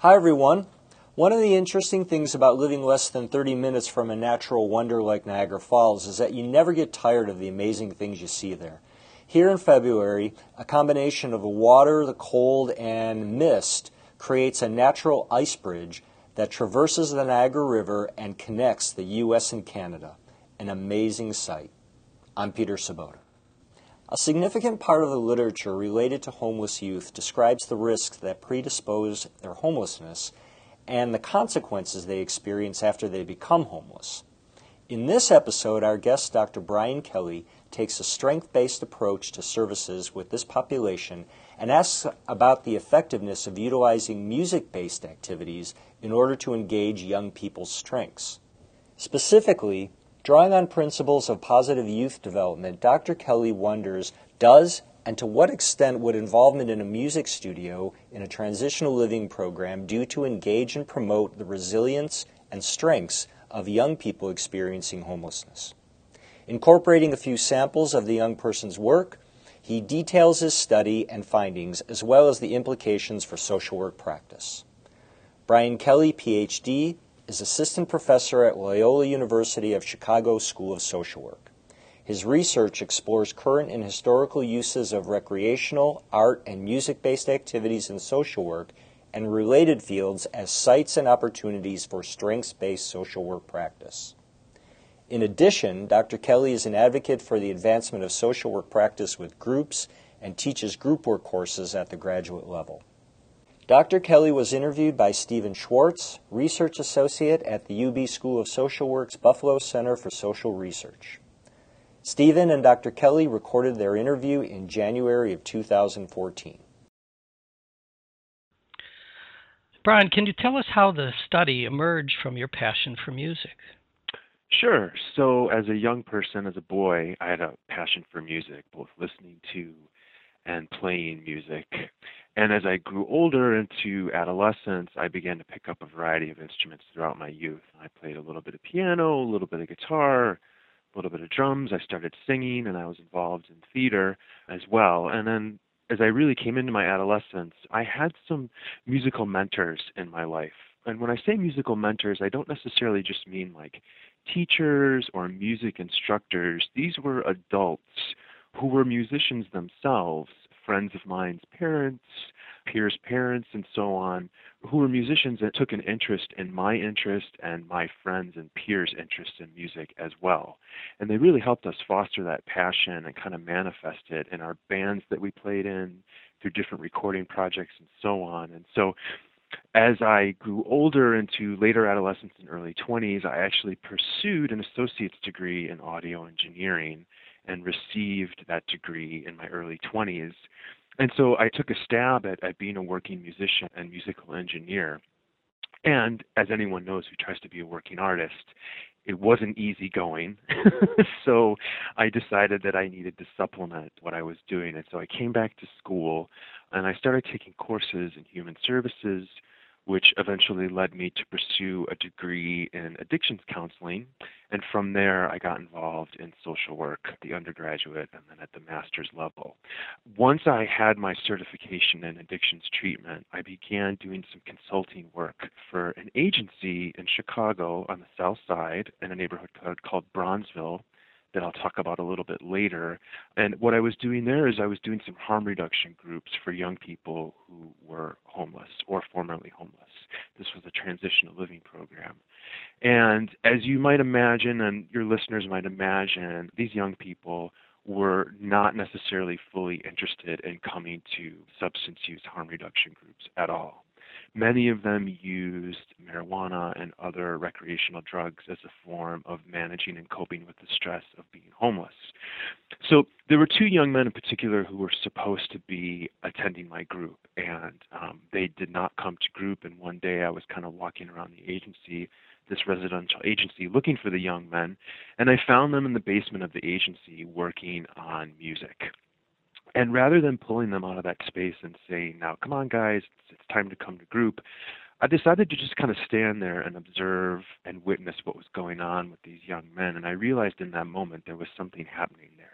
Hi, everyone. One of the interesting things about living less than 30 minutes from a natural wonder like Niagara Falls is that you never get tired of the amazing things you see there. Here in February, a combination of the water, the cold, and mist creates a natural ice bridge that traverses the Niagara River and connects the U.S. and Canada. An amazing sight. I'm Peter Sobota. A significant part of the literature related to homeless youth describes the risks that predispose their homelessness and the consequences they experience after they become homeless. In this episode, our guest, Dr. Brian Kelly, takes a strength based approach to services with this population and asks about the effectiveness of utilizing music based activities in order to engage young people's strengths. Specifically, drawing on principles of positive youth development, Dr. Kelly wonders does and to what extent would involvement in a music studio in a transitional living program do to engage and promote the resilience and strengths of young people experiencing homelessness. Incorporating a few samples of the young person's work, he details his study and findings as well as the implications for social work practice. Brian Kelly, PhD, is assistant professor at Loyola University of Chicago School of Social Work. His research explores current and historical uses of recreational, art, and music based activities in social work and related fields as sites and opportunities for strengths based social work practice. In addition, Dr. Kelly is an advocate for the advancement of social work practice with groups and teaches group work courses at the graduate level. Dr. Kelly was interviewed by Stephen Schwartz, Research Associate at the UB School of Social Work's Buffalo Center for Social Research. Stephen and Dr. Kelly recorded their interview in January of 2014. Brian, can you tell us how the study emerged from your passion for music? Sure. So, as a young person, as a boy, I had a passion for music, both listening to and playing music. And as I grew older into adolescence, I began to pick up a variety of instruments throughout my youth. I played a little bit of piano, a little bit of guitar, a little bit of drums. I started singing, and I was involved in theater as well. And then as I really came into my adolescence, I had some musical mentors in my life. And when I say musical mentors, I don't necessarily just mean like teachers or music instructors. These were adults who were musicians themselves, friends of mine's parents, peers' parents, and so on, who were musicians that took an interest in my interest and my friends' and peers' interest in music as well. And they really helped us foster that passion and kind of manifest it in our bands that we played in, through different recording projects, and so on. And so as I grew older into later adolescence and early 20s, I actually pursued an associate's degree in audio engineering and received that degree in my early 20s. And so I took a stab at, at being a working musician and musical engineer. And as anyone knows who tries to be a working artist, it wasn't easy going. so I decided that I needed to supplement what I was doing. And so I came back to school and I started taking courses in human services, which eventually led me to pursue a degree in addictions counseling. And from there, I got involved in social work at the undergraduate and then at the master's level. Once I had my certification in addictions treatment, I began doing some consulting work for an agency in Chicago on the south side in a neighborhood called Bronzeville that I'll talk about a little bit later. And what I was doing there is I was doing some harm reduction groups for young people who were homeless or formerly homeless. This was a transitional living program. And as you might imagine, and your listeners might imagine, these young people were not necessarily fully interested in coming to substance use harm reduction groups at all. Many of them used marijuana and other recreational drugs as a form of managing and coping with the stress of being homeless. So there were two young men in particular who were supposed to be attending my group, and um, they did not come to group. And one day I was kind of walking around the agency, this residential agency, looking for the young men, and I found them in the basement of the agency working on music. And rather than pulling them out of that space and saying, now come on, guys, it's time to come to group, I decided to just kind of stand there and observe and witness what was going on with these young men. And I realized in that moment there was something happening there.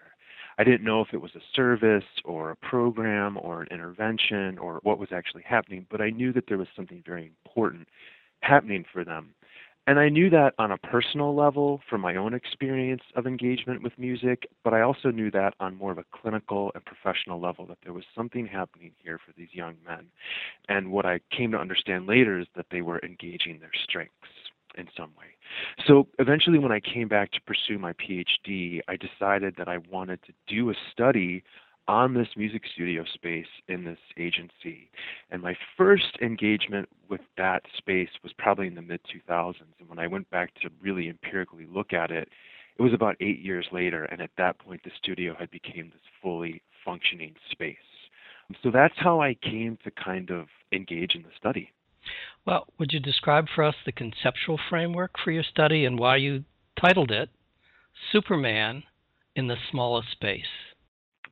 I didn't know if it was a service or a program or an intervention or what was actually happening, but I knew that there was something very important happening for them. And I knew that on a personal level from my own experience of engagement with music, but I also knew that on more of a clinical and professional level that there was something happening here for these young men. And what I came to understand later is that they were engaging their strengths in some way. So eventually, when I came back to pursue my PhD, I decided that I wanted to do a study on this music studio space in this agency. And my first engagement with that space was probably in the mid 2000s. And when I went back to really empirically look at it, it was about eight years later. And at that point, the studio had become this fully functioning space. So that's how I came to kind of engage in the study. Well, would you describe for us the conceptual framework for your study and why you titled it Superman in the Smallest Space?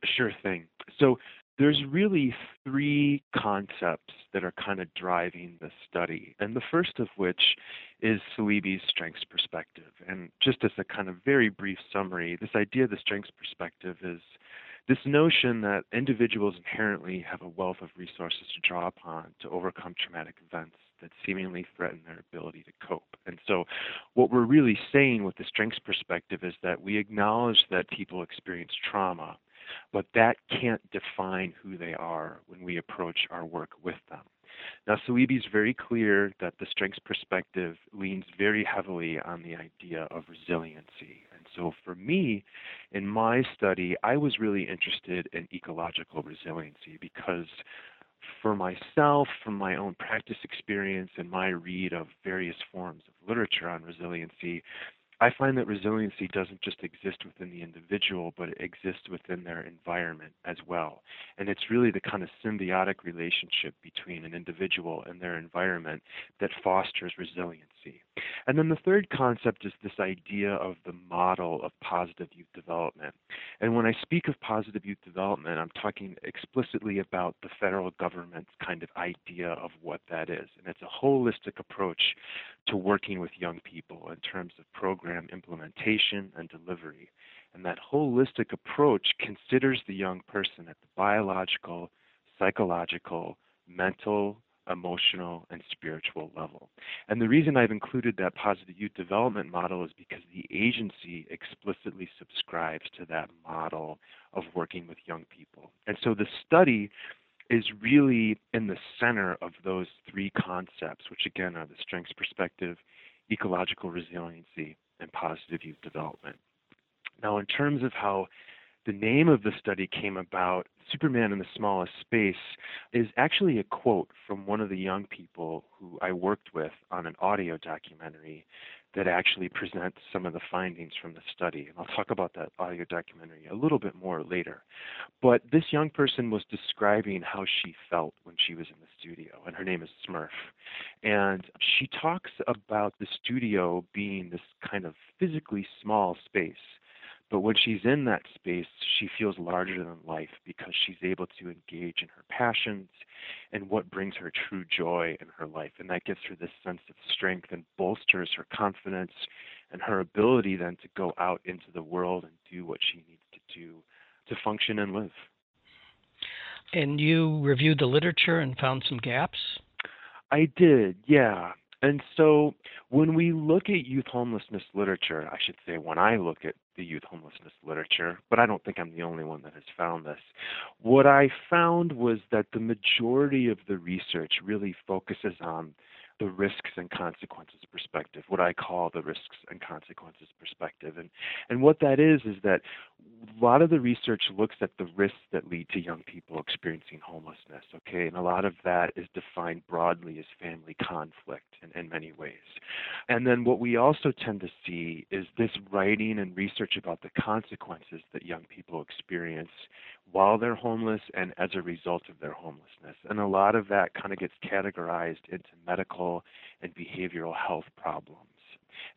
Sure thing. So there's really three concepts that are kind of driving the study. And the first of which is Saleebey's strengths perspective. And just as a kind of very brief summary, this idea of the strengths perspective is this notion that individuals inherently have a wealth of resources to draw upon to overcome traumatic events that seemingly threaten their ability to cope. And so, what we're really saying with the strengths perspective is that we acknowledge that people experience trauma but that can't define who they are when we approach our work with them. Now, Saleebey is very clear that the strengths perspective leans very heavily on the idea of resiliency. And so, for me, in my study, I was really interested in ecological resiliency because for myself, from my own practice experience and my read of various forms of literature on resiliency, I find that resiliency doesn't just exist within the individual, but it exists within their environment as well. And it's really the kind of symbiotic relationship between an individual and their environment that fosters resiliency. And then the third concept is this idea of the model of positive youth development. And when I speak of positive youth development, I'm talking explicitly about the federal government's kind of idea of what that is. And it's a holistic approach to working with young people in terms of program implementation and delivery. And that holistic approach considers the young person at the biological, psychological, mental, emotional, and spiritual level. And the reason I've included that positive youth development model is because the agency explicitly subscribes to that model of working with young people. And so the study is really in the center of those three concepts, which again are the strengths perspective, ecological resiliency, and positive youth development. Now, in terms of how the name of the study came about, Superman in the Smallest Space, is actually a quote from one of the young people who I worked with on an audio documentary that actually presents some of the findings from the study. And I'll talk about that audio documentary a little bit more later. But this young person was describing how she felt when she was in the studio, and her name is Smurf. And she talks about the studio being this kind of physically small space but when she's in that space, she feels larger than life because she's able to engage in her passions and what brings her true joy in her life. And that gives her this sense of strength and bolsters her confidence and her ability then to go out into the world and do what she needs to do to function and live. And you reviewed the literature and found some gaps? I did, yeah. And so when we look at youth homelessness literature, I should say, when I look at the youth homelessness literature, but I don't think I'm the only one that has found this, what I found was that the majority of the research really focuses on the risks and consequences perspective, what I call the risks and consequences perspective. And and what that is is that a lot of the research looks at the risks that lead to young people experiencing homelessness, okay? And a lot of that is defined broadly as family conflict in, in many ways. And then what we also tend to see is this writing and research about the consequences that young people experience while they're homeless and as a result of their homelessness. And a lot of that kind of gets categorized into medical and behavioral health problems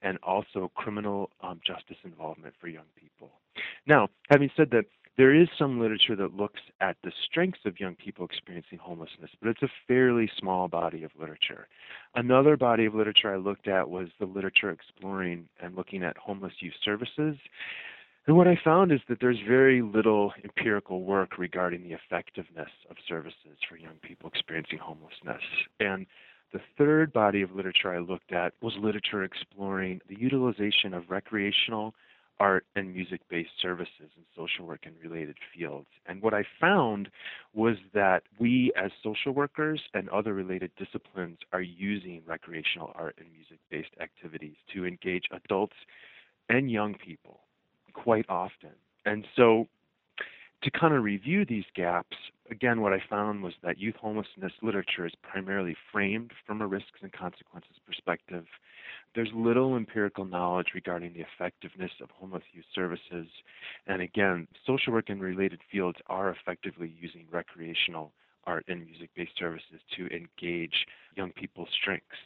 and also criminal um, justice involvement for young people. Now, having said that, there is some literature that looks at the strengths of young people experiencing homelessness, but it's a fairly small body of literature. Another body of literature I looked at was the literature exploring and looking at homeless youth services. And what I found is that there's very little empirical work regarding the effectiveness of services for young people experiencing homelessness. And the third body of literature I looked at was literature exploring the utilization of recreational art and music based services in social work and related fields. And what I found was that we, as social workers and other related disciplines, are using recreational art and music based activities to engage adults and young people quite often. And so to kind of review these gaps, again, what I found was that youth homelessness literature is primarily framed from a risks and consequences perspective. There's little empirical knowledge regarding the effectiveness of homeless youth services. And again, social work and related fields are effectively using recreational art and music based services to engage young people's strengths.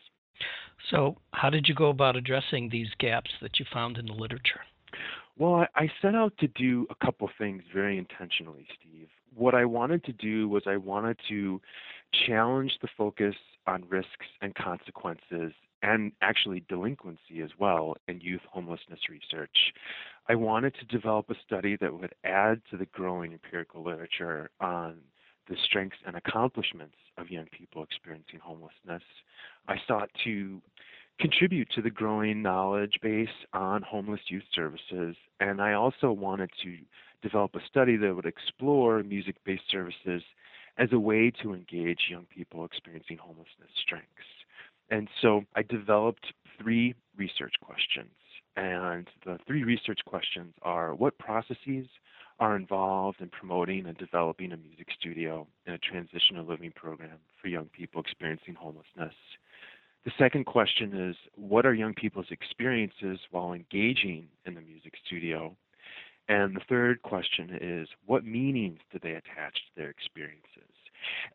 So, how did you go about addressing these gaps that you found in the literature? Well, I, set out to do a couple things very intentionally, Steve. What I wanted to do was I wanted to challenge the focus on risks and consequences and actually delinquency as well in youth homelessness research. I wanted to develop a study that would add to the growing empirical literature on the strengths and accomplishments of young people experiencing homelessness. I sought to contribute to the growing knowledge base on homeless youth services. And I also wanted to develop a study that would explore music based services as a way to engage young people experiencing homelessness strengths. And so I developed three research questions. And the three research questions are what processes are involved in promoting and developing a music studio and a transitional living program for young people experiencing homelessness? The second question is what are young people's experiences while engaging in the music studio? And the third question is what meanings do they attach to their experiences?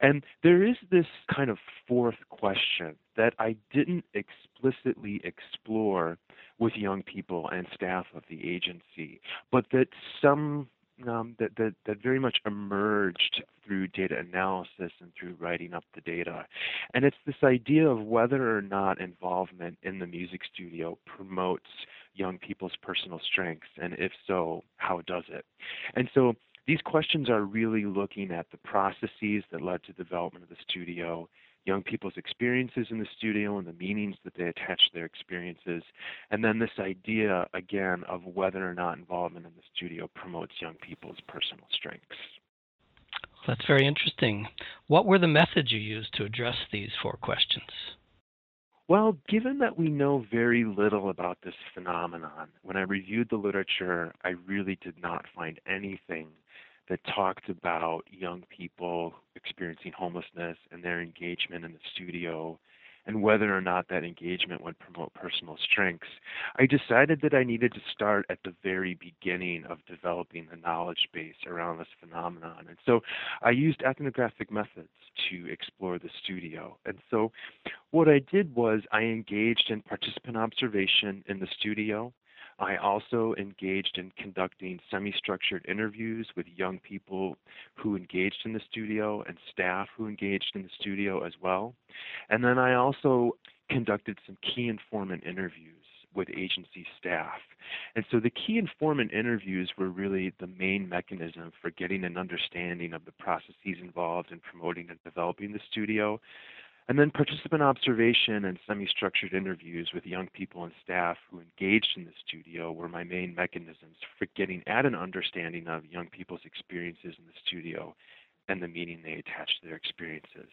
And there is this kind of fourth question that I didn't explicitly explore with young people and staff of the agency, but that some um, that, that, that very much emerged through data analysis and through writing up the data. And it's this idea of whether or not involvement in the music studio promotes young people's personal strengths, and if so, how does it? And so these questions are really looking at the processes that led to development of the studio young people's experiences in the studio and the meanings that they attach to their experiences. And then this idea, again, of whether or not involvement in the studio promotes young people's personal strengths. That's very interesting. What were the methods you used to address these four questions? Well, given that we know very little about this phenomenon, when I reviewed the literature, I really did not find anything that talked about young people experiencing homelessness and their engagement in the studio and whether or not that engagement would promote personal strengths, I decided that I needed to start at the very beginning of developing the knowledge base around this phenomenon. And so I used ethnographic methods to explore the studio. And so what I did was I engaged in participant observation in the studio. I also engaged in conducting semi structured interviews with young people who engaged in the studio and staff who engaged in the studio as well. And then I also conducted some key informant interviews with agency staff. And so the key informant interviews were really the main mechanism for getting an understanding of the processes involved in promoting and developing the studio and then participant observation and semi structured interviews with young people and staff who engaged in the studio were my main mechanisms for getting at an understanding of young people's experiences in the studio and the meaning they attach to their experiences.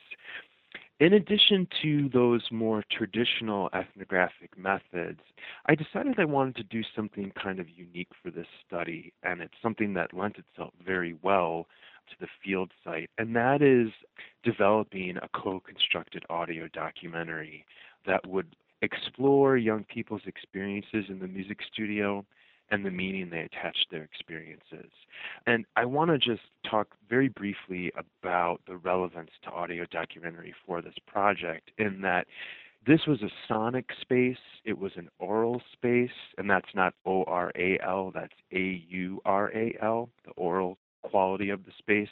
in addition to those more traditional ethnographic methods, I decided I wanted to do something kind of unique for this study, and it's something that lent itself very well to the field site, and that is developing a co constructed audio documentary that would explore young people's experiences in the music studio and the meaning they attach to their experiences. And I want to just talk very briefly about the relevance to audio documentary for this project in that this was a sonic space, it was an oral space, and that's not O R A L, that's A U R A L, the aural quality of the space,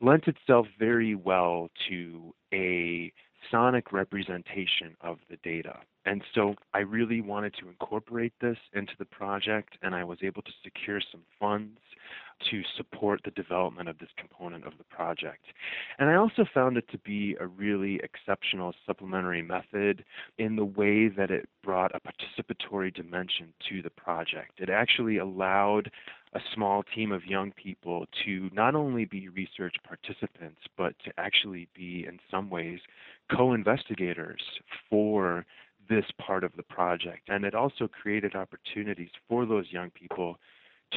lent itself very well to a sonic representation of the data. And so I really wanted to incorporate this into the project, and I was able to secure some funds to support the development of this component of the project. And I also found it to be a really exceptional supplementary method in the way that it brought a participatory dimension to the project. It actually allowed a small team of young people to not only be research participants, but to actually be, in some ways, co investigators for this part of the project. And it also created opportunities for those young people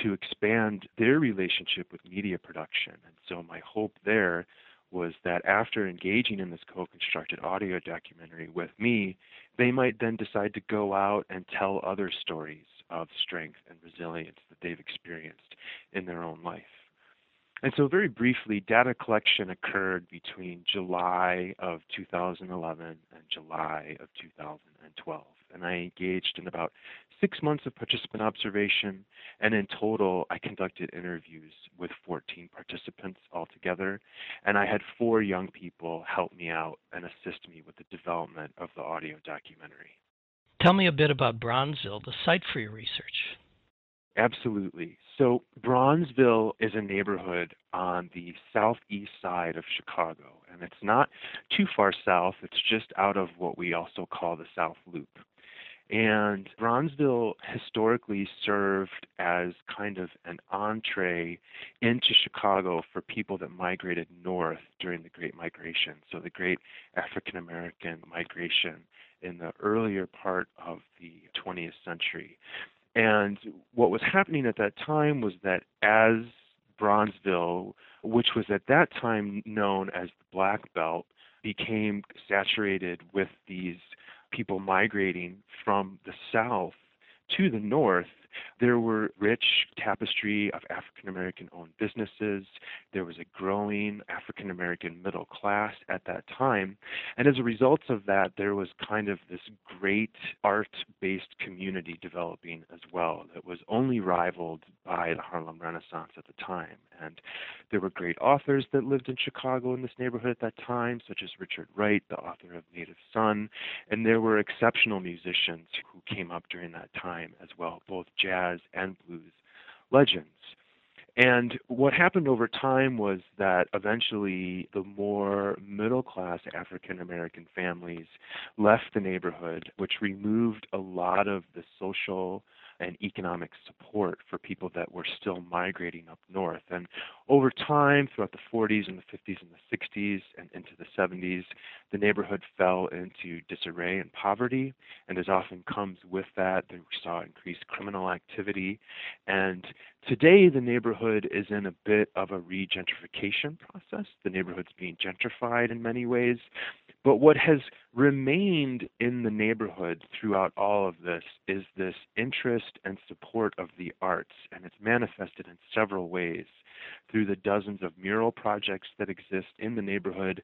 to expand their relationship with media production. And so my hope there was that after engaging in this co constructed audio documentary with me, they might then decide to go out and tell other stories of strength and resilience that they've experienced in their own life. And so, very briefly, data collection occurred between July of 2011 and July of 2012. And I engaged in about six months of participant observation, and in total, I conducted interviews with 14 participants altogether. And I had four young people help me out and assist me with the development of the audio documentary. Tell me a bit about Bronzeville, the site for your research. Absolutely. So, Bronzeville is a neighborhood on the southeast side of Chicago, and it's not too far south. It's just out of what we also call the South Loop. And Bronzeville historically served as kind of an entree into Chicago for people that migrated north during the Great Migration. So, the Great African American Migration in the earlier part of the 20th century. And what was happening at that time was that as Bronzeville, which was at that time known as the Black Belt, became saturated with these people migrating from the south to the north, there were rich tapestry of African American owned businesses. There was a growing African American middle class at that time. And as a result of that, there was kind of this great art based community developing as well that was only rivaled by the Harlem Renaissance at the time. And there were great authors that lived in Chicago in this neighborhood at that time, such as Richard Wright, the author of Native Son. And there were exceptional musicians who came up during that time as well, both jazz and blues legends. And what happened over time was that eventually the more middle class African American families left the neighborhood, which removed a lot of the social and economic support for people that were still migrating up north. And over time, throughout the 40s and the 50s and the 60s and into the 70s, the neighborhood fell into disarray and poverty. And as often comes with that, we saw increased criminal activity. And today, the neighborhood is in a bit of a regentrification process. The neighborhood's being gentrified in many ways. But what has remained in the neighborhood throughout all of this is this interest and support of the arts, and it's manifested in several ways through the dozens of mural projects that exist in the neighborhood,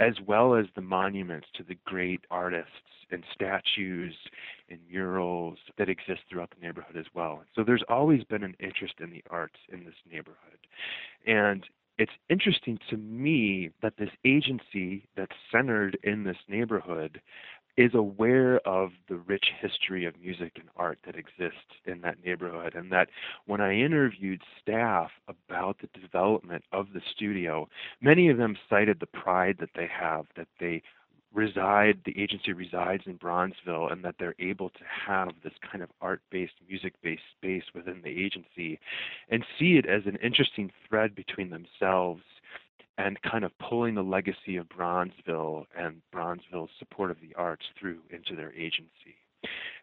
as well as the monuments to the great artists and statues and murals that exist throughout the neighborhood as well. So there's always been an interest in the arts in this neighborhood. And it's interesting to me that this agency that's centered in this neighborhood is aware of the rich history of music and art that exists in that neighborhood. And that when I interviewed staff about the development of the studio, many of them cited the pride that they have, that they reside, the agency resides in Bronzeville, and that they're able to have this kind of art based, music based space within the agency and see it as an interesting thread between themselves and kind of pulling the legacy of Bronzeville and Bronzeville's support of the arts through into their agency.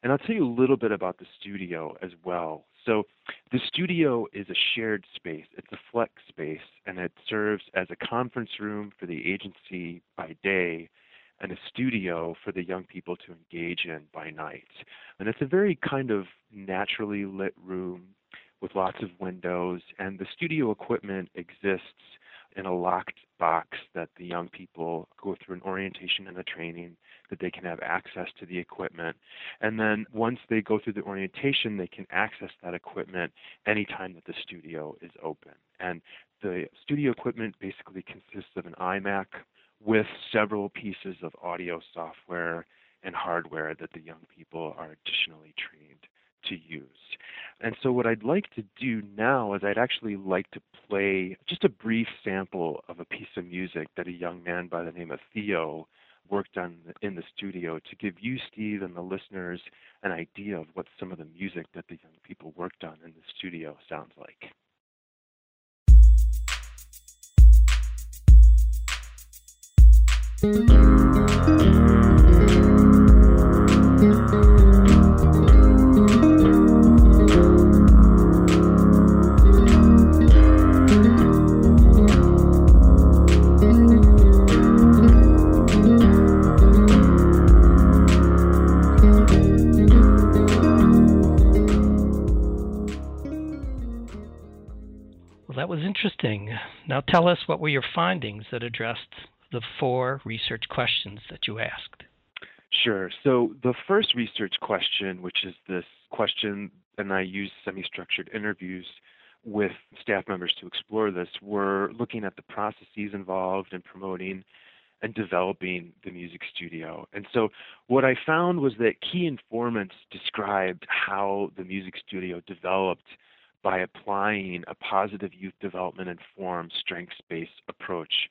And I'll tell you a little bit about the studio as well. So, the studio is a shared space, it's a flex space, and it serves as a conference room for the agency by day and a studio for the young people to engage in by night. And it's a very kind of naturally lit room with lots of windows, and the studio equipment exists in a locked box that the young people go through an orientation and a training that they can have access to the equipment. And then once they go through the orientation, they can access that equipment anytime that the studio is open. And the studio equipment basically consists of an iMac with several pieces of audio software and hardware that the young people are additionally trained to use. And so, what I'd like to do now is I'd actually like to play just a brief sample of a piece of music that a young man by the name of Theo worked on in the studio to give you, Steve, and the listeners an idea of what some of the music that the young people worked on in the studio sounds like. Tell us what were your findings that addressed the four research questions that you asked? Sure. So the first research question, which is this question, and I use semi-structured interviews with staff members to explore this, we're looking at the processes involved in promoting and developing the music studio. And so what I found was that key informants described how the music studio developed by applying a positive youth development informed strengths based approach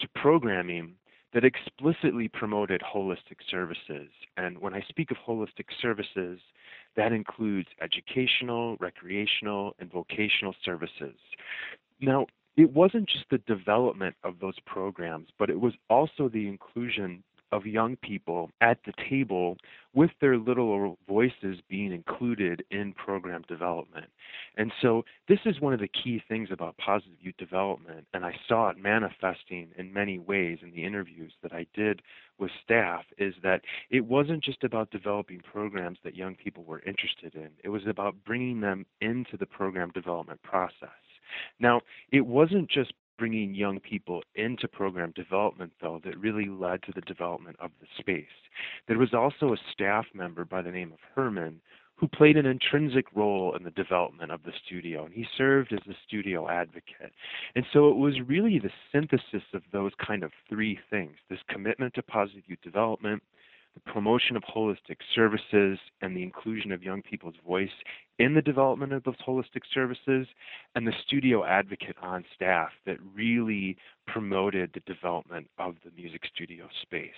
to programming that explicitly promoted holistic services. And when I speak of holistic services, that includes educational, recreational, and vocational services. Now, it wasn't just the development of those programs, but it was also the inclusion of young people at the table with their little voices being included in program development. And so this is one of the key things about positive youth development, and I saw it manifesting in many ways in the interviews that I did with staff, is that it wasn't just about developing programs that young people were interested in, it was about bringing them into the program development process. Now, it wasn't just bringing young people into program development, though, that really led to the development of the space. There was also a staff member by the name of Herman who played an intrinsic role in the development of the studio, and he served as the studio advocate. And so it was really the synthesis of those kind of three things this commitment to positive youth development, the promotion of holistic services and the inclusion of young people's voice in the development of those holistic services, and the studio advocate on staff that really promoted the development of the music studio space.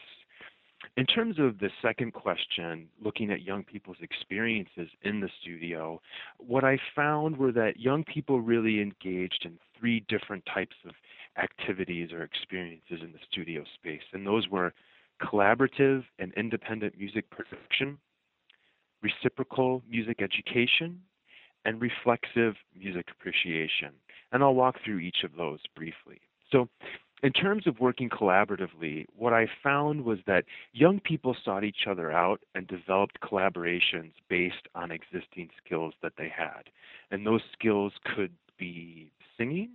In terms of the second question, looking at young people's experiences in the studio, what I found were that young people really engaged in three different types of activities or experiences in the studio space. And those were collaborative and independent music production, reciprocal music education, and reflexive music appreciation. And I'll walk through each of those briefly. So, in terms of working collaboratively, what I found was that young people sought each other out and developed collaborations based on existing skills that they had. And those skills could be singing,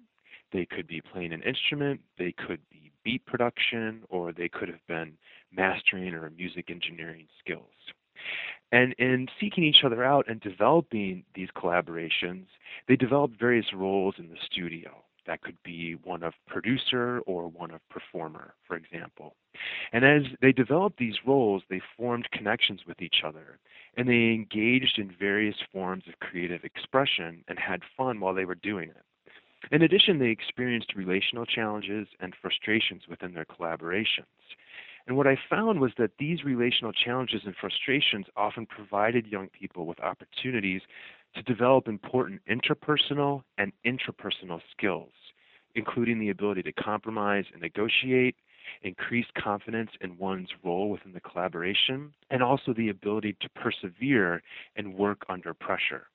they could be playing an instrument, they could be beat production, or they could have been mastering or music engineering skills. And in seeking each other out and developing these collaborations, they developed various roles in the studio. That could be one of producer or one of performer, for example. And as they developed these roles, they formed connections with each other and they engaged in various forms of creative expression and had fun while they were doing it. In addition, they experienced relational challenges and frustrations within their collaborations. And what I found was that these relational challenges and frustrations often provided young people with opportunities to develop important interpersonal and intrapersonal skills including the ability to compromise and negotiate, increased confidence in one's role within the collaboration, and also the ability to persevere and work under pressure.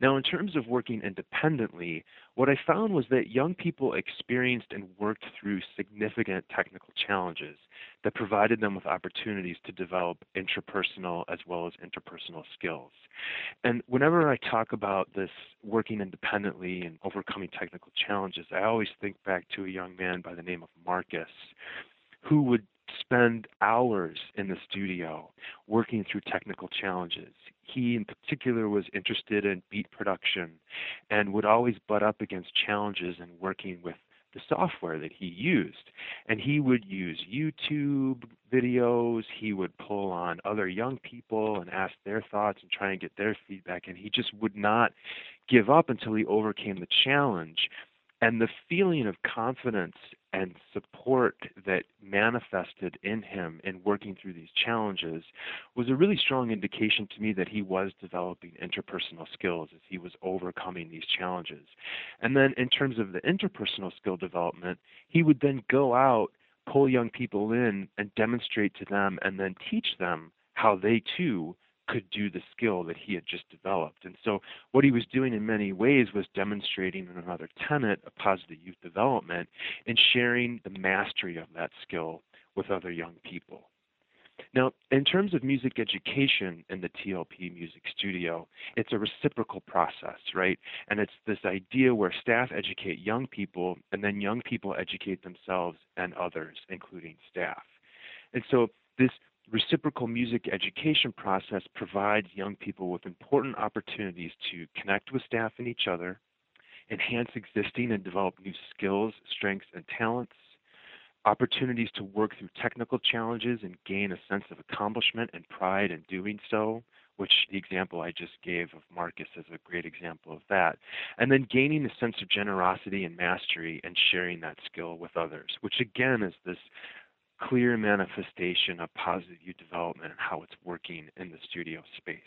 Now, in terms of working independently, what I found was that young people experienced and worked through significant technical challenges that provided them with opportunities to develop intrapersonal as well as interpersonal skills. And whenever I talk about this working independently and overcoming technical challenges, I always think back to a young man by the name of Marcus who would spend hours in the studio working through technical challenges. He, in particular, was interested in beat production and would always butt up against challenges in working with the software that he used. And he would use YouTube videos, he would pull on other young people and ask their thoughts and try and get their feedback. And he just would not give up until he overcame the challenge. And the feeling of confidence and support that manifested in him in working through these challenges was a really strong indication to me that he was developing interpersonal skills as he was overcoming these challenges. And then, in terms of the interpersonal skill development, he would then go out, pull young people in, and demonstrate to them and then teach them how they too could do the skill that he had just developed. And so, what he was doing in many ways was demonstrating another tenet of positive youth development and sharing the mastery of that skill with other young people. Now, in terms of music education in the TLP Music Studio, it's a reciprocal process, right? And it's this idea where staff educate young people, and then young people educate themselves and others, including staff. And so, this reciprocal music education process provides young people with important opportunities to connect with staff and each other, enhance existing and develop new skills, strengths, and talents, opportunities to work through technical challenges and gain a sense of accomplishment and pride in doing so, which the example I just gave of Marcus is a great example of that. And then gaining a sense of generosity and mastery and sharing that skill with others, which again is this clear manifestation of positive youth development and how it's working in the studio space.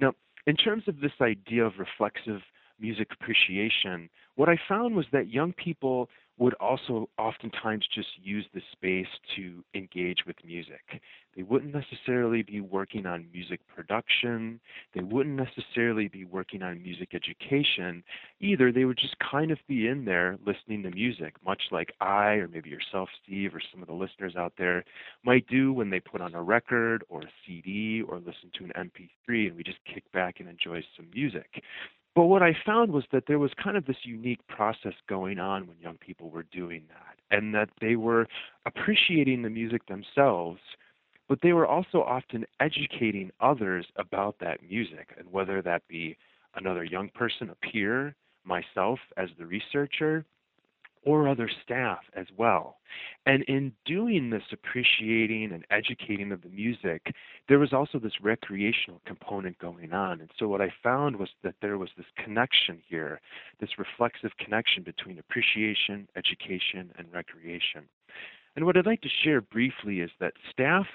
Now, in terms of this idea of reflexive music appreciation, what I found was that young people would also oftentimes just use the space to engage with music. They wouldn't necessarily be working on music production, they wouldn't necessarily be working on music education either. They would just kind of be in there listening to music, much like I, or maybe yourself, Steve, or some of the listeners out there might do when they put on a record or a CD or listen to an MP3 and we just kick back and enjoy some music. But what I found was that there was kind of this unique process going on when young people were doing that, and that they were appreciating the music themselves, but they were also often educating others about that music, and whether that be another young person, a peer, myself as the researcher, or other staff as well. And in doing this appreciating and educating of the music, there was also this recreational component going on. And so what I found was that there was this connection here, this reflexive connection between appreciation, education, and recreation. And what I'd like to share briefly is that staff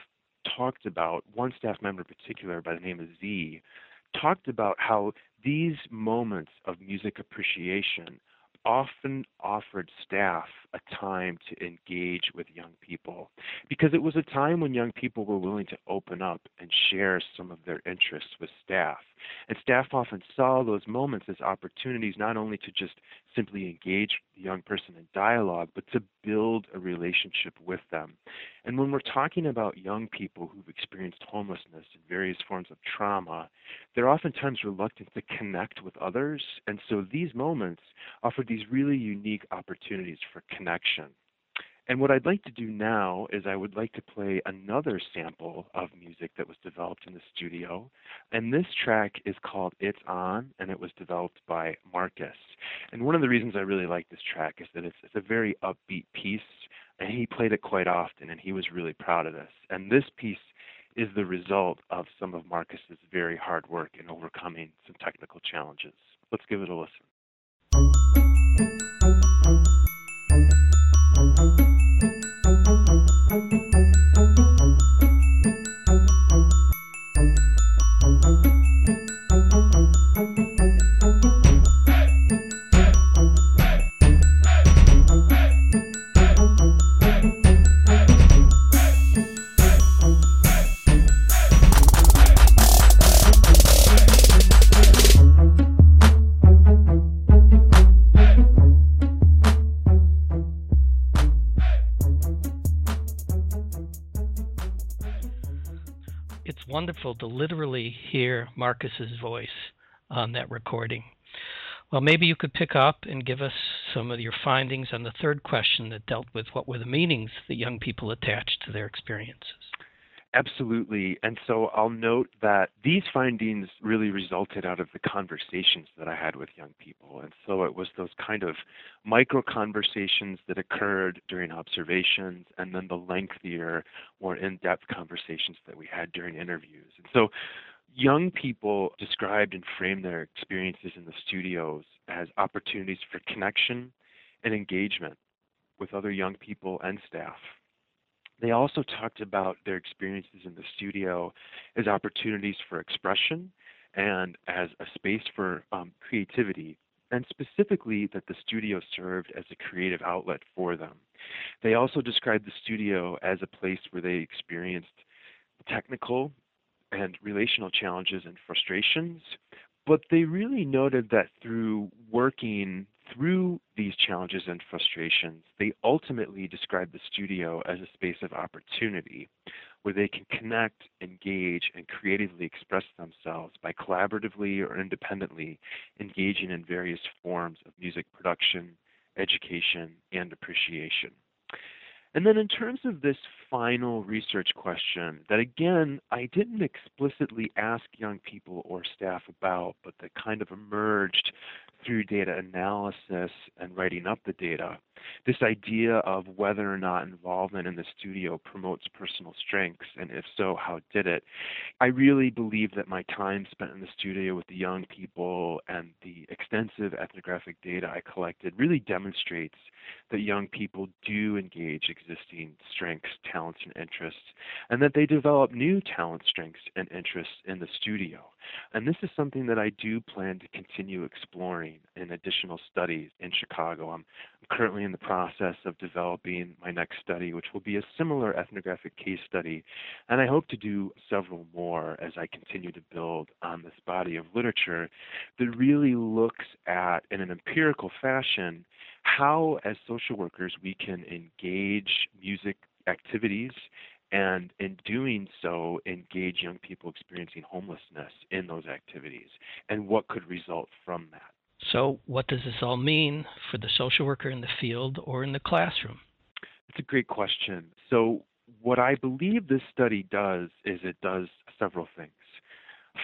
talked about, one staff member in particular by the name of Z, talked about how these moments of music appreciation often offered staff a time to engage with young people because it was a time when young people were willing to open up and share some of their interests with staff. And staff often saw those moments as opportunities not only to just simply engage the young person in dialogue, but to build a relationship with them. And when we're talking about young people who've experienced homelessness and various forms of trauma, they're oftentimes reluctant to connect with others. And so these moments offer these really unique opportunities for connection. And what I'd like to do now is I would like to play another sample of music that was developed in the studio. And this track is called It's On, and it was developed by Marcus. And one of the reasons I really like this track is that it's, it's a very upbeat piece, and he played it quite often, and he was really proud of this. And this piece is the result of some of Marcus's very hard work in overcoming some technical challenges. Let's give it a listen. Wonderful to literally hear Marcus's voice on that recording. Well, maybe you could pick up and give us some of your findings on the third question that dealt with what were the meanings that young people attached to their experiences. Absolutely. And so I'll note that these findings really resulted out of the conversations that I had with young people. And so it was those kind of micro conversations that occurred during observations and then the lengthier, more in depth conversations that we had during interviews. And so young people described and framed their experiences in the studios as opportunities for connection and engagement with other young people and staff. They also talked about their experiences in the studio as opportunities for expression and as a space for um, creativity, and specifically that the studio served as a creative outlet for them. They also described the studio as a place where they experienced technical and relational challenges and frustrations, but they really noted that through working through these challenges and frustrations, they ultimately describe the studio as a space of opportunity where they can connect, engage, and creatively express themselves by collaboratively or independently engaging in various forms of music production, education, and appreciation. And then, in terms of this final research question, that again, I didn't explicitly ask young people or staff about, but that kind of emerged through data analysis and writing up the data, this idea of whether or not involvement in the studio promotes personal strengths, and if so, how did it? I really believe that my time spent in the studio with the young people and the extensive ethnographic data I collected really demonstrates that young people do engage existing strengths, talents, and interests, and that they develop new talent, strengths, and interests in the studio. And this is something that I do plan to continue exploring in additional studies in Chicago. I'm currently in the process of developing my next study, which will be a similar ethnographic case study. And I hope to do several more as I continue to build on this body of literature that really looks at, in an empirical fashion, how, as social workers, we can engage music activities and in doing so engage young people experiencing homelessness in those activities and what could result from that. So, what does this all mean for the social worker in the field or in the classroom? It's a great question. So, what I believe this study does is it does several things.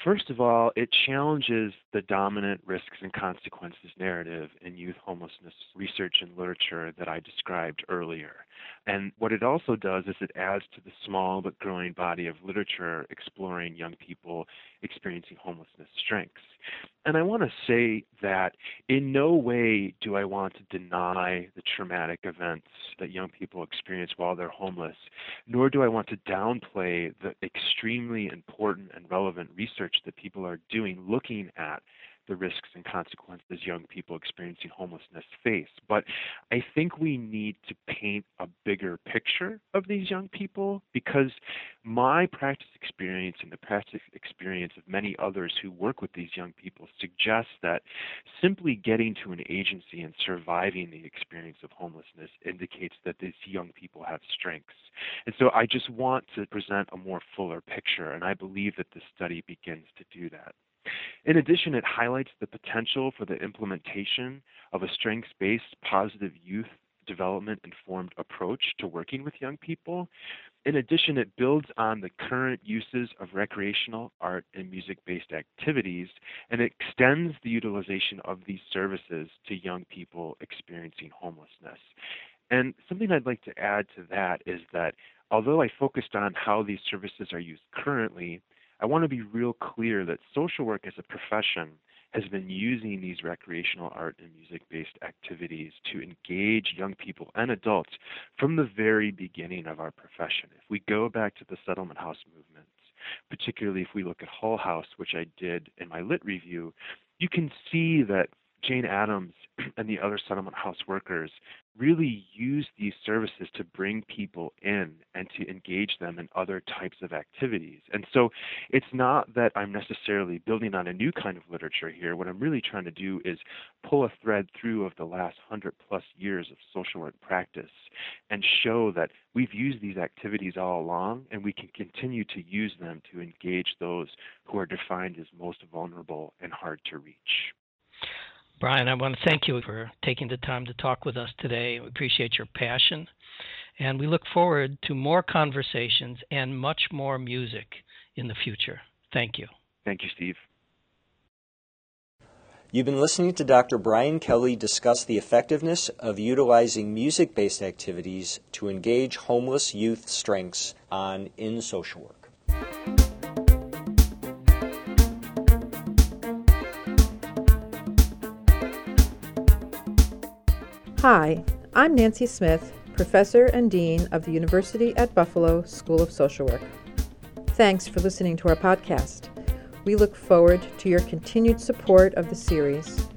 First of all, it challenges the dominant risks and consequences narrative in youth homelessness research and literature that I described earlier. And what it also does is it adds to the small but growing body of literature exploring young people experiencing homelessness strengths. And I want to say that in no way do I want to deny the traumatic events that young people experience while they're homeless, nor do I want to downplay the extremely important and relevant research that people are doing looking at the risks and consequences young people experiencing homelessness face. But I think we need to paint a bigger picture of these young people because my practice experience and the practice experience of many others who work with these young people suggests that simply getting to an agency and surviving the experience of homelessness indicates that these young people have strengths. And so I just want to present a more fuller picture, and I believe that this study begins to do that. In addition, it highlights the potential for the implementation of a strengths based positive youth development informed approach to working with young people. In addition, it builds on the current uses of recreational, art, and music based activities and extends the utilization of these services to young people experiencing homelessness. And something I'd like to add to that is that although I focused on how these services are used currently, I want to be real clear that social work as a profession has been using these recreational art and music based activities to engage young people and adults from the very beginning of our profession. If we go back to the settlement house movements, particularly if we look at Hull House, which I did in my lit review, you can see that Jane Addams and the other settlement house workers really use these services to bring people in and to engage them in other types of activities. And so it's not that I'm necessarily building on a new kind of literature here. What I'm really trying to do is pull a thread through of the last hundred plus years of social work practice and show that we've used these activities all along and we can continue to use them to engage those who are defined as most vulnerable and hard to reach. Brian, I want to thank you for taking the time to talk with us today. We appreciate your passion, and we look forward to more conversations and much more music in the future. Thank you. Thank you, Steve. You've been listening to Dr. Brian Kelly discuss the effectiveness of utilizing music based activities to engage homeless youth strengths on In Social Work. Hi, I'm Nancy Smyth, Professor and Dean of the University at Buffalo School of Social Work. Thanks for listening to our podcast. We look forward to your continued support of the series.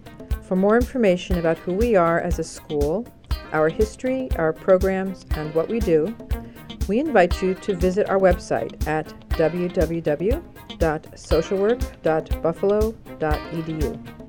For more information about who we are as a school, our history, our programs, and what we do, we invite you to visit our website at www.socialwork.buffalo.edu.